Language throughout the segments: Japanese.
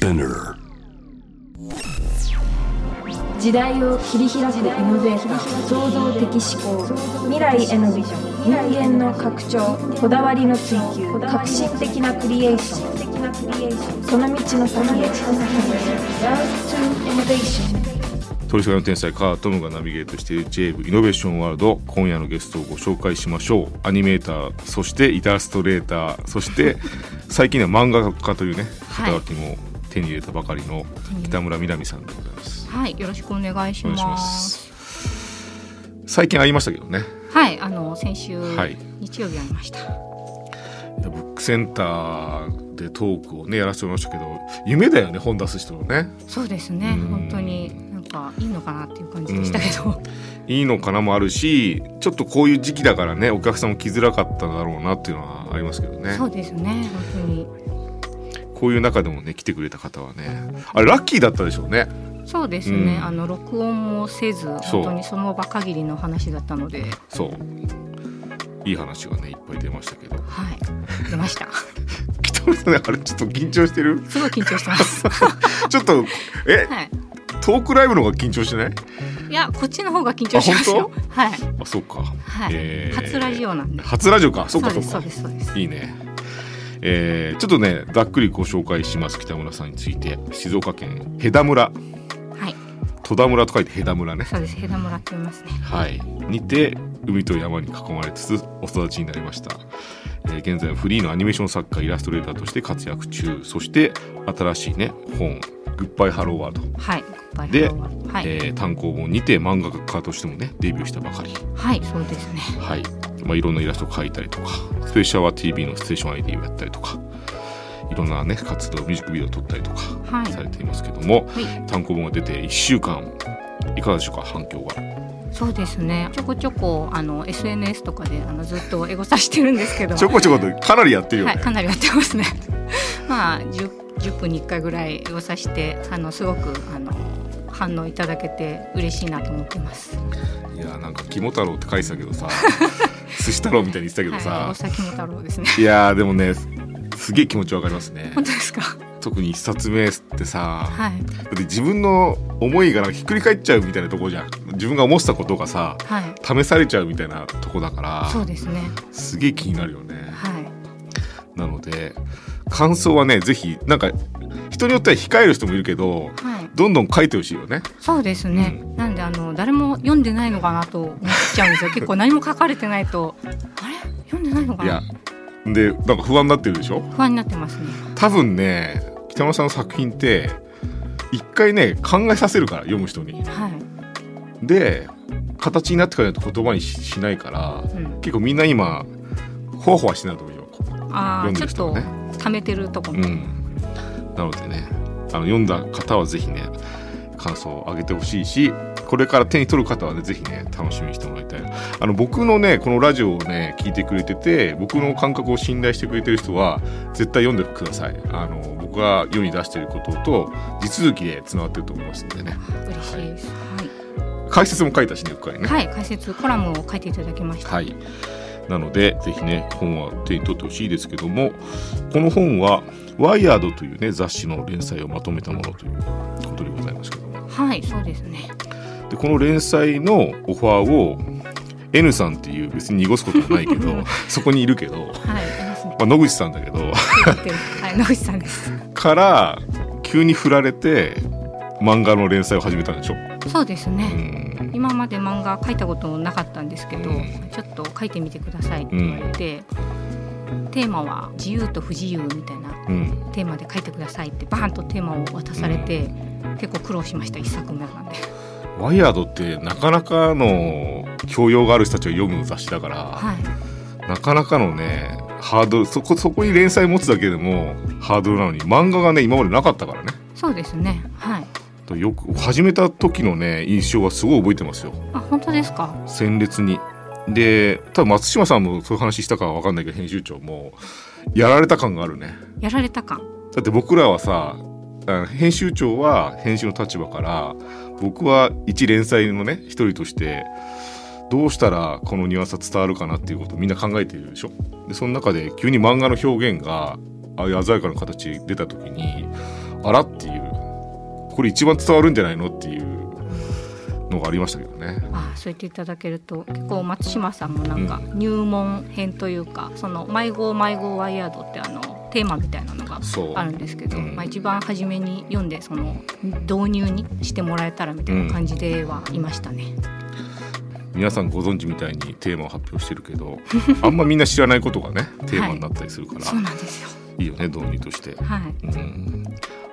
Spinner. 時代を切り開くイノベーター創造的思考未来へのビジョン人間の拡張こだわりの追求革新的なクリエーション。その道の先へ。Love to Innovation 取りの天才カートムがナビゲートしている j ブイノベーションワールド。今夜のゲストをご紹介しましょう。アニメーターそしてイラストレーターそして最近は漫画家というね肩書きも手に入れたばかりの北村みなみさんでございます、はい、よろしくお願いします。最近会いましたけどね。はい、あの先週、はい。日曜日ありました。ブックセンターでトークをねやらせてもらいましたけど夢だよね本出す人のね。そうですね。うん、本当になんかいいのかなっていう感じでしたけど、いいのかなもあるしちょっとこういう時期だからねお客さんも来づらかっただろうなっていうのはありますけどね。そうですね、本当に。こういう中でもね来てくれた方はねあれラッキーだったでしょうね。そうですね、うん。あの録音もせず、本当にその場限りの話だったので、そう。いい話がねいっぱい出ましたけど。はい、出ました。北村さんねあれちょっと緊張してる？すごい緊張してます。ちょっとえはい。トークライブの方が緊張してない？いや、こっちの方が緊張してますよ。はい。あそうか、はい、えー。初ラジオなんで。初ラジオか。そうかそうか。です、そうです、そうです。いいねえーちょっとねざっくりご紹介します北村さんについて。静岡県戸田村。はい、戸田村と書いて戸田村ね。そうです。枝村って言いますね。はい。にて海と山に囲まれつつお育ちになりました、えー現在はフリーのアニメーション作家イラストレーターとして活躍中。そして新しいね本「グッバイハローワード」はい、ではい、えー単行本にて漫画家としてもねデビューしたばかり。はい、そうですね。はい、まあ、いろんなイラストを描いたりとかスペシャル TV のステーション ID をやったりとかいろんなね活動ミュージックビデオを撮ったりとかはい。されていますけども、はい。単行本が出て1週間いかがでしょうか？反響が。そうですね。ちょこちょこあの SNS とかであのずっとエゴサしてるんですけど、ちょこちょことかなりやってるよね、はい、かなりやってますね。まあ 10, 10分に1回ぐらいエゴサしてあのすごくあの反応いただけて嬉しいなと思ってます。いやなんか肝太郎って書いてたけどさ寿司太郎みたいに言ってたけどはい、さ大、崎も太郎ですね。い、やーでもねすげえ気持ちわかりますね本当ですか？特に一冊目ってさ、はいだって自分の思いがなんかひっくり返っちゃうみたいなとこじゃん自分が思ってたことがさはい。試されちゃうみたいなとこだからそうですね。すげえ気になるよね、はい。なので感想はねぜひなんか人によっては控える人もいるけどはい。どんどん書いてほしいよねそうですね。なんであの誰も読んでないのかなと思っちゃうんですよ。結構何も書かれてないとあれ？読んでないのかいやな。でなんか不安になってるでしょ？不安になってますね。多分ね北村さんの作品って一回ね考えさせるから読む人にはい。で形になってからと言葉にししないからうん。結構みんな今ほわほわしてないと思うよああ、読んでちょっとる人はね溜めてるところ。うん、なのでねあの読んだ方はぜひね感想を上げてほしいしこれから手に取る方はねぜひね楽しみにしてもらいたいあの僕のねこのラジオをね聞いてくれてて僕の感覚を信頼してくれてる人は絶対読んでくださいあの僕が世に出していることと地続きでつながってると思いますんでね嬉しいです。はい。解説も書いたしねうっかりねはい、解説コラムを書いていただきました。はい。なので、ぜひね、本は手に取ってほしいですけども、この本は、ワイヤードというね、雑誌の連載をまとめたものということでございますけども。はい、そうですね。で、この連載のオファーを、N さんっていう別に濁すこともないけど、そこにいるけど、はい、いまあ、野口さんだけど、はい、野口さんです。から、急に振られて、漫画の連載を始めたんでしょ？そうですうね。ん。今まで漫画書いたことなかったんですけど、うんちょっと書いてみてくださいって言われて、テーマは自由と不自由みたいなうん。テーマで書いてくださいってバーンとテーマを渡されて、結構苦労しました一作目なんで。ワイヤードってなかなかの教養がある人たちが読む雑誌だから、はい、なかなかのねハードルそこそこに連載持つだけでもハードルなのに漫画がね今までなかったからねそうですね。はい。とよく始めた時のね印象はすごい覚えてますよあ、本当ですか？鮮烈にで多分松島さんもそういう話したかは分かんないけど編集長もやられた感があるねやられた感。だって僕らはさあ編集長は編集の立場から僕は一連載のね一人としてどうしたらこのニュアンスは伝わるかなっていうことをみんな考えているでしょ？でその中で急に漫画の表現がああいう鮮やかな形出た時にあらっていうこれ一番伝わるんじゃないのっていうのがありましたけどね。あそう言っていただけると結構松島さんもなんか入門編というか、その「迷子迷子ワイヤード」ってあのテーマみたいなのがあるんですけど、うんまあ、一番初めに読んでその導入にしてもらえたらみたいな感じではいましたね。皆さんご存知みたいにテーマを発表してるけど あんまみんな知らないことがねテーマになったりするから、そうなんですよ。い、いよね導入として。はい。うん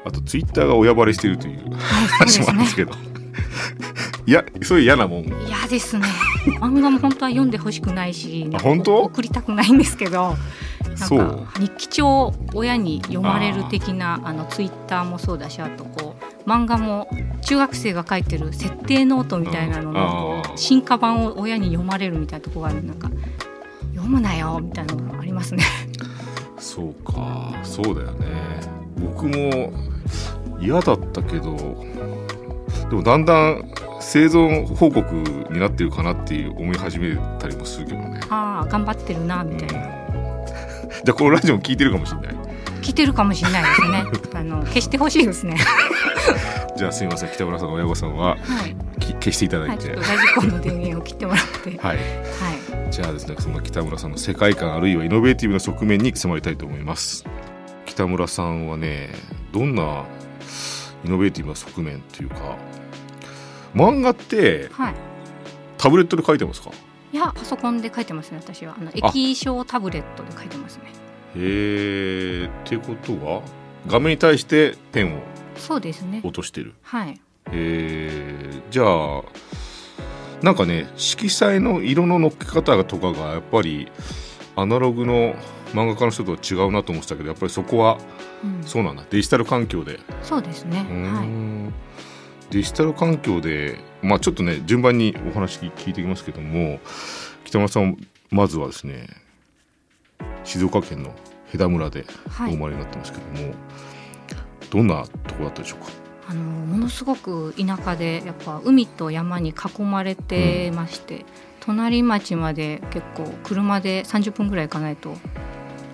あとツイッターが親バレしてるというはい、話もあるんです。けど、いやそういう嫌なもん嫌ですね。漫画も本当は読んでほしくないし、あ本当？送りたくないんですけど。なんか日記帳を親に読まれる的なあのツイッターもそうだしあとこう漫画も中学生が書いてる設定ノートみたいなのの進化版を親に読まれるみたいなところがあるなんか読むなよみたいなのがありますね。そうか。そうだよね。僕も嫌だったけどでもだんだん生存報告になってるかなっていう思い始めたりもするけどね、ああ頑張ってるなみたいな じゃあこのラジオも聞いてるかもしれない聞いてるかもしれないですね。あの消してほしいですね。じゃあすみません北村さんの親御さんははい。き消していただはいい、てちょっとラジコンの電源を切ってもらって。はいはい。じゃあですねその北村さんの世界観あるいはイノベーティブな側面に迫りたいと思います北村さんはねどんなイノベーティブな側面っていうか漫画ってはい。タブレットで書いてますか？いやパソコンで書いてますね私は。あの液晶タブレットで書いてますね。へえってことは画面に対してペンをそうですね。落としてる。はい。えー。じゃあなんかね色彩の色の乗っけ方とかがやっぱりアナログの漫画家の人とは違うなと思ってたけどやっぱりそこはうん、そうなんだ。デジタル環境で。そうですね。はい。ん。デジタル環境でまあちょっとね順番にお話聞いていきますけども北村さんまずはですね静岡県の戸田村ではい。お生まれになってますけども、どんなところだったでしょうか？あのものすごく田舎でやっぱ海と山に囲まれてまして、隣町まで結構車で30分ぐらい行かないと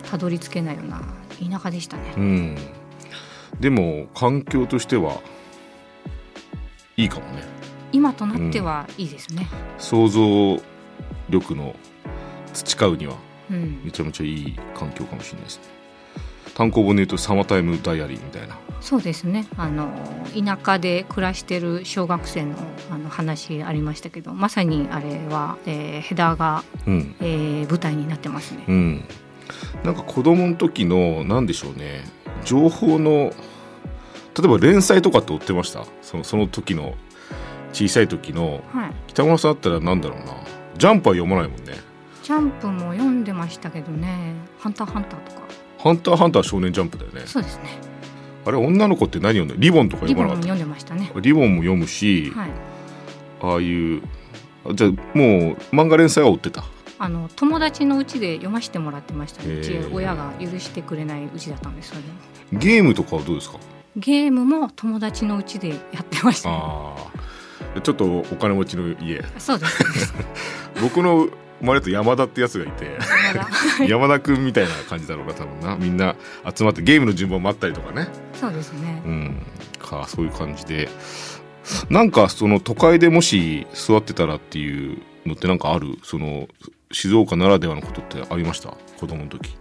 たどり着けないような田舎でしたね、うん。でも環境としてはいいかもね今となってはいいですね、想像力の培うにはうん。めちゃめちゃいい環境かもしれないですね。単行本で言うとサマータイムダイアリーみたいな。そうですね。あの田舎で暮らしてる小学生のあの話ありましたけどまさにあれは、えーヘダーが、うん。えー舞台になってますね。うん。なんか子供の時の何でしょうね。情報の例えば連載とかって追ってました？そのその時の小さい時のはい、北村さんだったらなんだろうな。ジャンプは読まないもんね。ジャンプも読んでましたけどね「ハンターハンター」とか。ハンターハンターは少年ジャンプだよね。そうですね。あれ女の子って何読んでるリボンとかリ読まなかっボンも読んでましたね。たリボンも読むし、はい、ああいうあじゃあもう漫画連載は追ってた？あの友達のうちで読ませてもらってましたね。うち親が許してくれないうちだったんですよね。ゲームとかはどうですか？ゲームも友達のうちでやってました。ねちょっとお金持ちの家。そうです。僕の生まれと山田ってやつがいて。山田くんみたいな感じだろうな多分な。みんな集まってゲームの順番待ったりとかね。そうですね。うん。かそういう感じで。なんかその都会でもし座ってたらっていうのってなんかある？その静岡ならではのことってありました？子供の時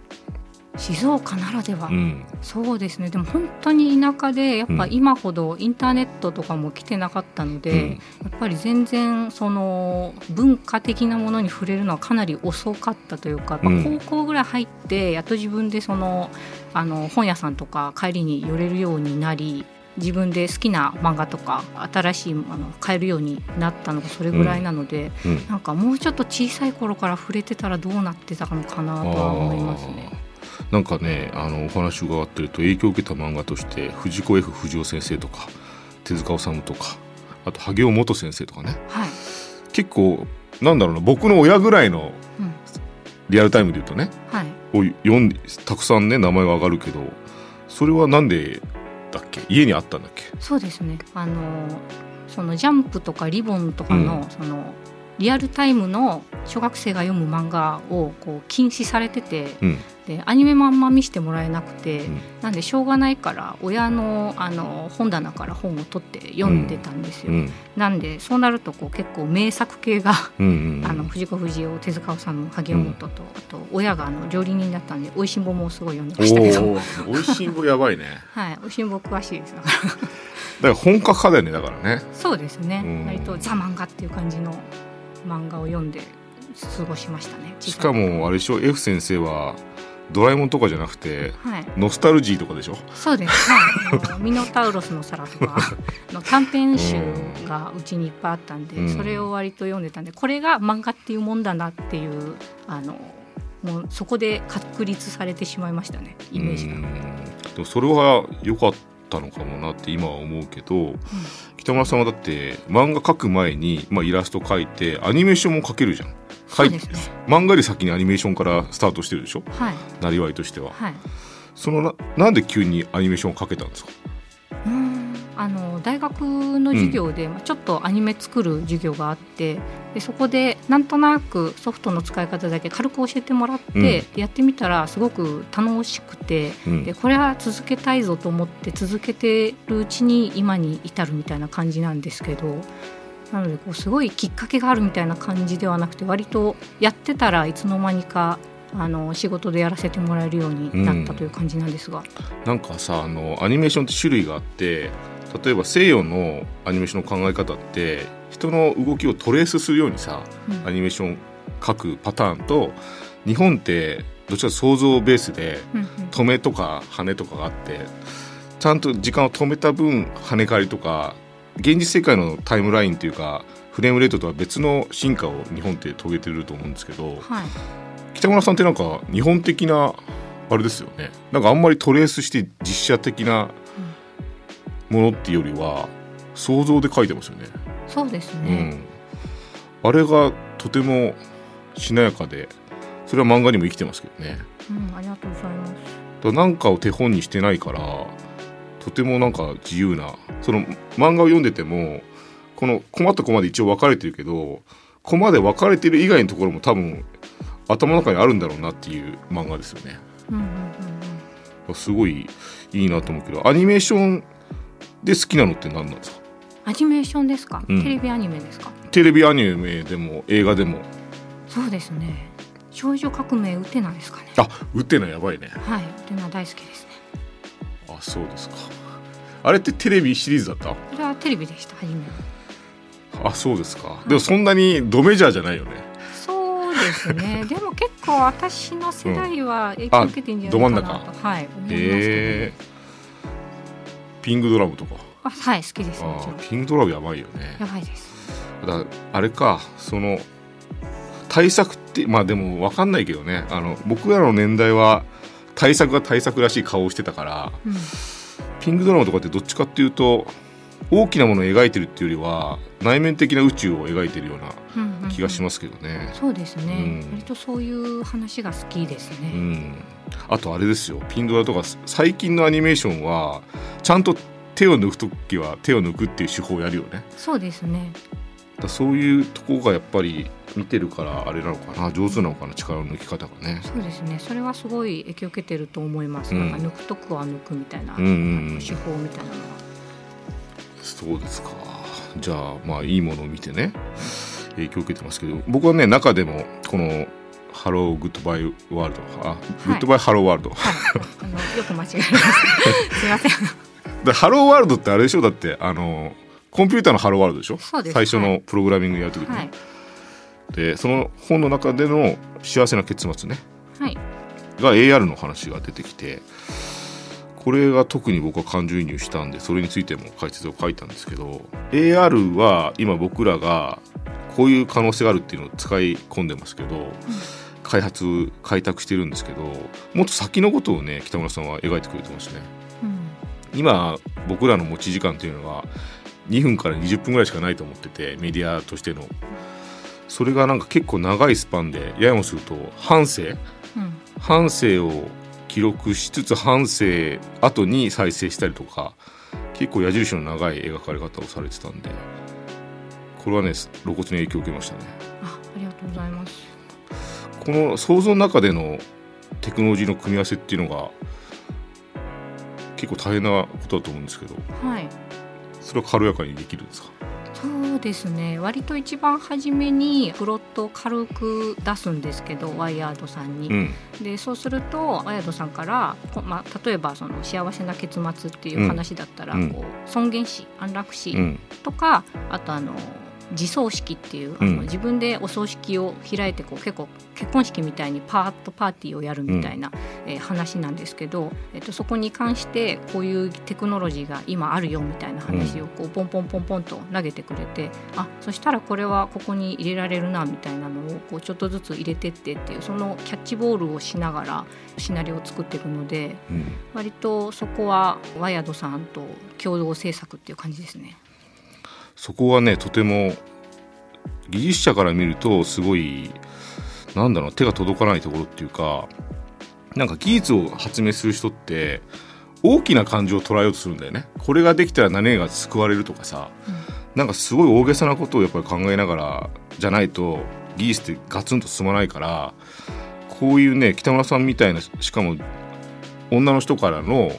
静岡ならでは、うん。そうですね。でも本当に田舎でやっぱうん。今ほどインターネットとかも来てなかったので、うん。やっぱり全然その文化的なものに触れるのはかなり遅かったというか、高校ぐらい入ってやっと自分でそのあの本屋さんとか帰りに寄れるようになり自分で好きな漫画とか新しいあの買えるようになったのがそれぐらいなので、うん。なんかもうちょっと小さい頃から触れてたらどうなってたのかなとは思いますね。なんかねあのお話伺ってると影響を受けた漫画として藤子 F 不二雄先生とか手塚治虫とかあと萩尾元先生とかね。はい、結構なんだろうな僕の親ぐらいのうん。リアルタイムで言うとねはい。を読んでたくさんね名前が上がるけどそれはなんでだっけ？家にあったんだっけ？そうですね。あのそのジャンプとかリボンとかの,、うん。そのリアルタイムの小学生が読む漫画をこう禁止されててうんでアニメもあんま見せてもらえなくて、うん。なんでしょうがないから親のあの本棚から本を取って読んでたんですよ、うん。なんでそうなるとこう結構名作系が、うんうんあの藤子不二雄手塚治虫萩尾本と、あと親があの料理人だったんで「おいしんぼ」もすごい読んでましたけど、おいしんぼやばいね。はい、おいしんぼ詳しいですだからだから本格派だよねだからね。そうですね、うん。割とザ漫画っていう感じの漫画を読んで過ごしましたねしかもあれでしょ F 先生はドラえもんとかじゃなくてはい。ノスタルジーとかでしょ？そうです、はい、ミノタウロスの皿とかの短編集がうちにいっぱいあったんで、うん。それを割と読んでたんでこれが漫画っていうもんだなっていうあのもうそこで確立されてしまいましたねイメージが。うん。でもそれは良かったのかもなって今は思うけど、北村さんはだって漫画描く前に、まあ、イラスト描いてアニメーションも描けるじゃん描いね。漫画より先にアニメーションからスタートしてるでしょ？はい。なりわいとしては。はい。そのななんで急にアニメーションを描けたんですか？うーん。あの大学の授業で、まあちょっとアニメ作る授業があってでそこでなんとなくソフトの使い方だけ軽く教えてもらって、やってみたらすごく楽しくてうん。でこれは続けたいぞと思って続けてるうちに今に至るみたいな感じなんですけどなのでこうすごいきっかけがあるみたいな感じではなくて割とやってたらいつの間にかあの仕事でやらせてもらえるようになったという感じなんですが、なんかさあのアニメーションって種類があって例えば西洋のアニメーションの考え方って人の動きをトレースするようにさうん。アニメーション描くパターンと日本ってどちらか想像ベースでうんうん。止めとか羽とかがあってちゃんと時間を止めた分跳ね返りとか現実世界のタイムラインというかフレームレートとは別の進化を日本って遂げてると思うんですけどはい。北村さんってなんか日本的なあれですよね。なんかあんまりトレースして実写的なものっていうよりは想像で描いてますよね。そうですうね、ん、あれがとてもしなやかでそれは漫画にも生きてますけどね。うんありがとうございます。だなんかを手本にしてないからとてもなんか自由なその漫画を読んでてもこのコマとコマで一応分かれてるけどコマで分かれてる以外のところも多分頭の中にあるんだろうなっていう漫画ですよね。うんうんうんうん。すごいいいなと思うけどアニメーションで好きなのって何なんですか？アニメーションですか、うん。テレビアニメですか？テレビアニメでも映画でも。そうですね。少女革命ウテナですかね。あウテナやばいね。はいウテナ大好きですねあそうですか。あれってテレビシリーズだった？これはテレビでした初めは。あそうですか。でもそんなにドメジャーじゃないよね。そうですね。でも結構私の世代は影響受けてんじゃないかなと、あど真んはい思いますけど、え。ー、ピングドラムとか。あはい好きですもちろん。あピングドラムやばいよね。やばいです。だあれかその対策ってまあでも分かんないけどね。あの僕らの年代は対策が対策らしい顔をしてたからうん。ピングドラマとかってどっちかっていうと大きなものを描いてるっていうよりは内面的な宇宙を描いてるようなうんうん気がしますけどね。そうですね、うん。割とそういう話が好きですうね、ん、あとあれですよ。ピンドラとか最近のアニメーションはちゃんと手を抜く時は手を抜くっていう手法をやるよね。そうですね。だそういうとこがやっぱり見てるからあれなのかな上手なのかな力の抜き方がね。そうですね。それはすごい影響を受けてると思います、うん。なんか抜くとこは抜くみたいな、うんうんうん。手法みたいなのは。そうですか。じゃあまあいいものを見てね影響を受けてますけど僕はね中でもこの「 Hello Goodbye World」あ、グッドバイハローワールド」はい。あのよく間違えましたす。いません。で Hello World ってあれでしょ？だってあのコンピューターの Hello World でしょ？そうです。最初のはい。プログラミングやるときに、はいでその本の中での幸せな結末ね。はい。が AR の話が出てきてこれが特に僕は感情移入したんでそれについても解説を書いたんですけど AR は今僕らがこういう可能性があるっていうのを使い込んでますけど、開発開拓してるんですけどもっと先のことをね北村さんは描いてくれてますね。うん。今僕らの持ち時間っていうのは2分から20分ぐらいしかないと思っててメディアとしてのそれがなんか結構長いスパンでややもすると半生うん半生を記録しつつ半生後に再生したりとか結構矢印の長い描かれ方をされてたんでこれはね露骨に影響を受けましたね。あありがとうございます。この想像の中でのテクノロジーの組み合わせっていうのが結構大変なことだと思うんですけどはい。それは軽やかにできるんですか？そうですね。割と一番初めにプロットを軽く出すんですけどワイヤードさんに。うん。でそうするとワイヤードさんから、こまあ、例えばその幸せな結末っていう話だったら、うん。こう尊厳死安楽死うん。とか、あとあの自葬式っていうあの、うん自分でお葬式を開いてこう結構結婚式みたいにパーッとパーティーをやるみたいな、えー話なんですけど、えっと、そこに関してこういうテクノロジーが今あるよみたいな話をこうポンポンポンポンと投げてくれて、あそしたらこれはここに入れられるなみたいなのをこうちょっとずつ入れてってっていうそのキャッチボールをしながらシナリオを作っていくのでうん。割とそこはワイヤードさんと共同制作っていう感じですね。そこはねとても技術者から見るとすごいなんだろう手が届かないところっていうかなんか技術を発明する人って大きな感情を捉えようとするんだよね。これができたら何が救われるとかさなんかすごい大げさなことをやっぱり考えながらじゃないと技術ってガツンと進まないからこういうね北村さんみたいなしかも女の人からの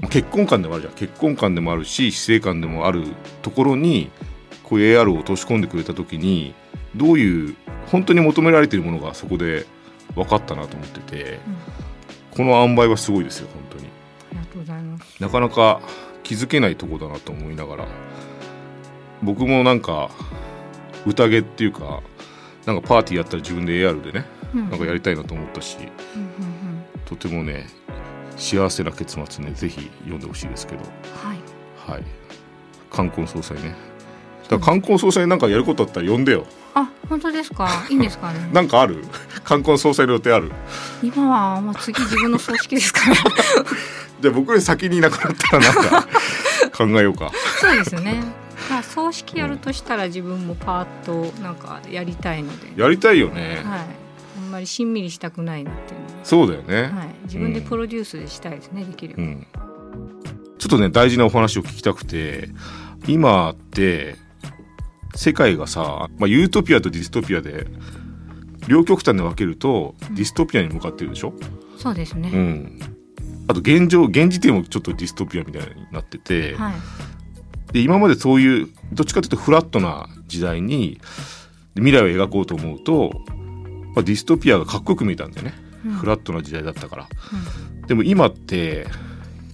まあ結婚観でもあるじゃん。結婚観でもあるし死生観でもあるところにこういう AR を落とし込んでくれた時にどういう本当に求められているものがそこで分かったなと思っててこの塩梅はすごいですよ本当に。ありがとうございます。なかなか気づけないとこだなと思いながら僕もなんか宴っていうかなんかパーティーやったら自分で AR でねうん。なんかやりたいなと思ったしうんうんうん。とてもね幸せな結末ねぜひ読んでほしいですけど。はい。はい。冠婚葬祭ねだから冠婚葬祭なんかやることあったら呼んでよあ、本当ですか？いいんですかね？なんかある？冠婚葬祭の予定ある？今はもう次自分の葬式ですから。じゃあ僕より先にいなくなったらなんか 考えようかそうですね。まあ葬式やるとしたら自分もパーッとなんかやりたいので。やりたいよね、はい。あんまりしんみりしたくないなっていうのそうだよね、は。はい。自分でプロデュースしたいですね。できるよう。ん、ちょっとね大事なお話を聞きたくて今って世界がさ、まあ、ユートピアとディストピアで両極端で分けるとディストピアに向かってるでしょ、そうですね。うん、あと現状現時点もちょっとディストピアみたいになってて、はい。で今までそういうどっちかというとフラットな時代に未来を描こうと思うと、まあ、ディストピアがかっこよく見えたんだよね、うんフラットな時代だったから。でも今って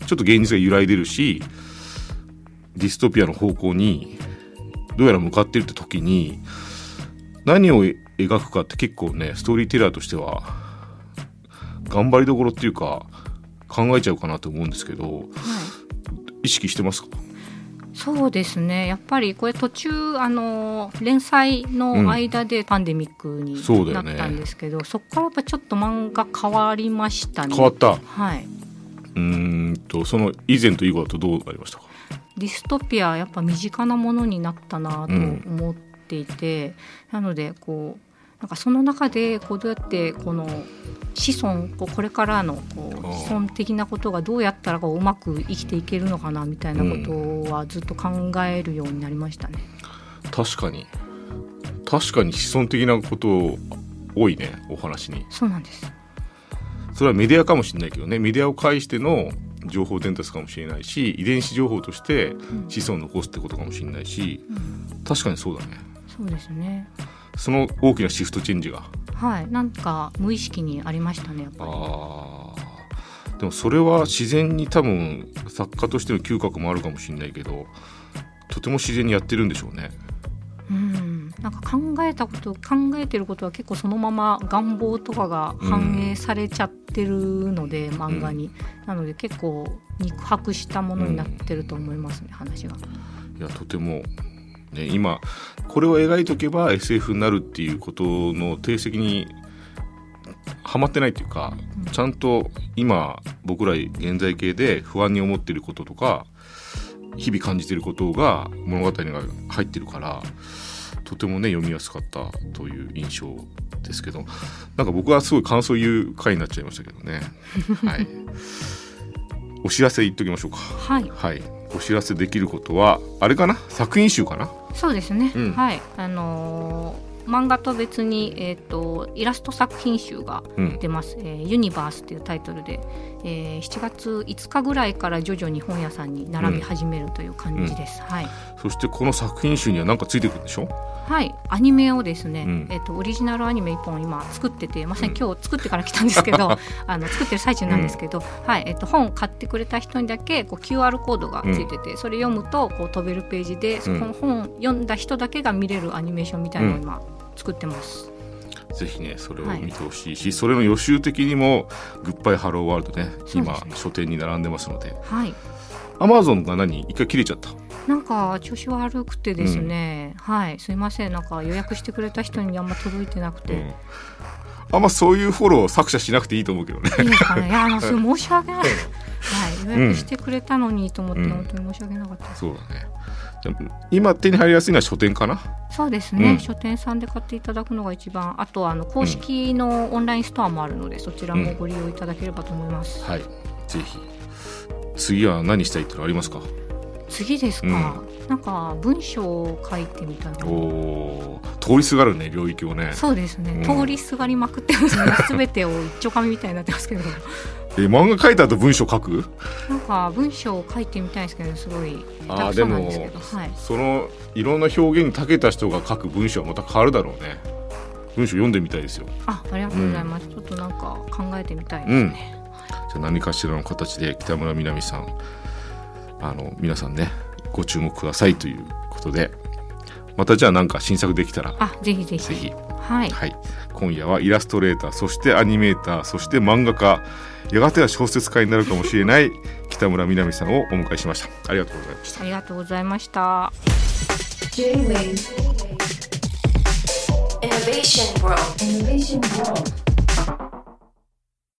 ちょっと現実が揺らいでるしディストピアの方向にどうやら向かってるって時に何をえ描くかって結構ねストーリーテラーとしては頑張りどころっていうか考えちゃうかなと思うんですけどはい。意識してますか？そうですね。やっぱりこれ途中あの連載の間でパンデミックになったんですけど、そこからやっぱちょっと漫画変わりましたね。変わった。はい。うーんとその以前と以後だとどうなりましたか？ディストピアやっぱ身近なものになったなと思っていて、なのでこうなんかその中でこうどうやってこの子孫こうこれからのこう子孫的なことがどうやったらこううまく生きていけるのかなみたいなことはずっと考えるようになりましたね。確かに。確かに子孫的なこと多いねお話に。そうなんです。それはメディアかもしれないけどねメディアを介しての情報伝達かもしれないし遺伝子情報として子孫を残すってことかもしれないしうん。確かにそうだね。そうですね。その大きなシフトチェンジが。はい、なんか無意識にありましたね、やっぱり。でもそれは自然に多分作家としての嗅覚もあるかもしれないけどとても自然にやってるんでしょうね。うん、なんか考えたこと、考えてることは結構そのまま願望とかが反映されちゃってるので、漫画に。なので結構肉薄したものになってると思いますね、話が。いやとても、ね、今これを描いとけば SF になるっていうことの定石にはまってないっていうかちゃんと今僕ら現在形で不安に思っていることとか日々感じていることが物語に入ってるからとてもね読みやすかったという印象ですけどなんか僕はすごい感想言う回になっちゃいましたけどね。はい、お知らせ言っときましょうか。はい、はい、お知らせできることはあれかな？作品集かな？そうですね。うん。はい、あのー漫画と別に、えーと、イラスト作品集が出ます、うん、えー、ユニバースっていうタイトルで、えー、7月5日ぐらいから徐々に本屋さんに並び始めるという感じです、うん、はい、そしてこの作品集には何かついてくるんでしょ？はい。アニメをですね、うん、えーと、オリジナルアニメ1本今作っててまさに今日作ってから来たんですけど、あの作ってる最中なんですけど、はい。えーと、本買ってくれた人にだけこう QR コードがついてて、それ読むとこう飛べるページでそこの本読んだ人だけが見れるアニメーションみたいなのを今作ってます。ぜひねそれを見てほしいし、はい、それの予習的にも「グッバイハローワールドね」今、ね、書店に並んでますので、はい、アマゾンが何？一回切れちゃった。なんか調子悪くてですね、うん、はい。すいません。なんか予約してくれた人にあんま届いてなくて、うん、あんまそういうフォロー作者しなくていいと思うけどね。いいですかねいやあのそれ申し訳ない。はい予約してくれたのにと思って、うん、本当に申し訳なかったそうだね。今手に入りやすいのは書店かな？そうですね、うん、書店さんで買っていただくのが一番あとあの公式のオンラインストアもあるので、そちらもご利用いただければと思います、はい。ぜひ。次は何したいってのありますか？次ですか、うん、なんか文章を書いてみたいなお通りすがるね領域をね。そうですね、うん、通りすがりまくってますね。全てを一丁紙みたいになってますけどえ漫画書いた後文章書く？なんか文章を書いてみたいですけどすごい。あでも、はい、そのいろんな表現に長けた人が書く文章はまた変わるだろうね。文章読んでみたいですよ。あありがとうございます、うん、ちょっとなんか考えてみたいですね、じゃ何かしらの形で北村みなみさんあの皆さんねご注目くださいということで。またじゃあなんか新作できたら。あぜひぜひ。ぜひ。はい、はい、今夜はイラストレーターそしてアニメーターそして漫画家やがては小説家になるかもしれない北村みなみさんをお迎えしました。ありがとうございました。ありがとうございました。Innovation World. Innovation World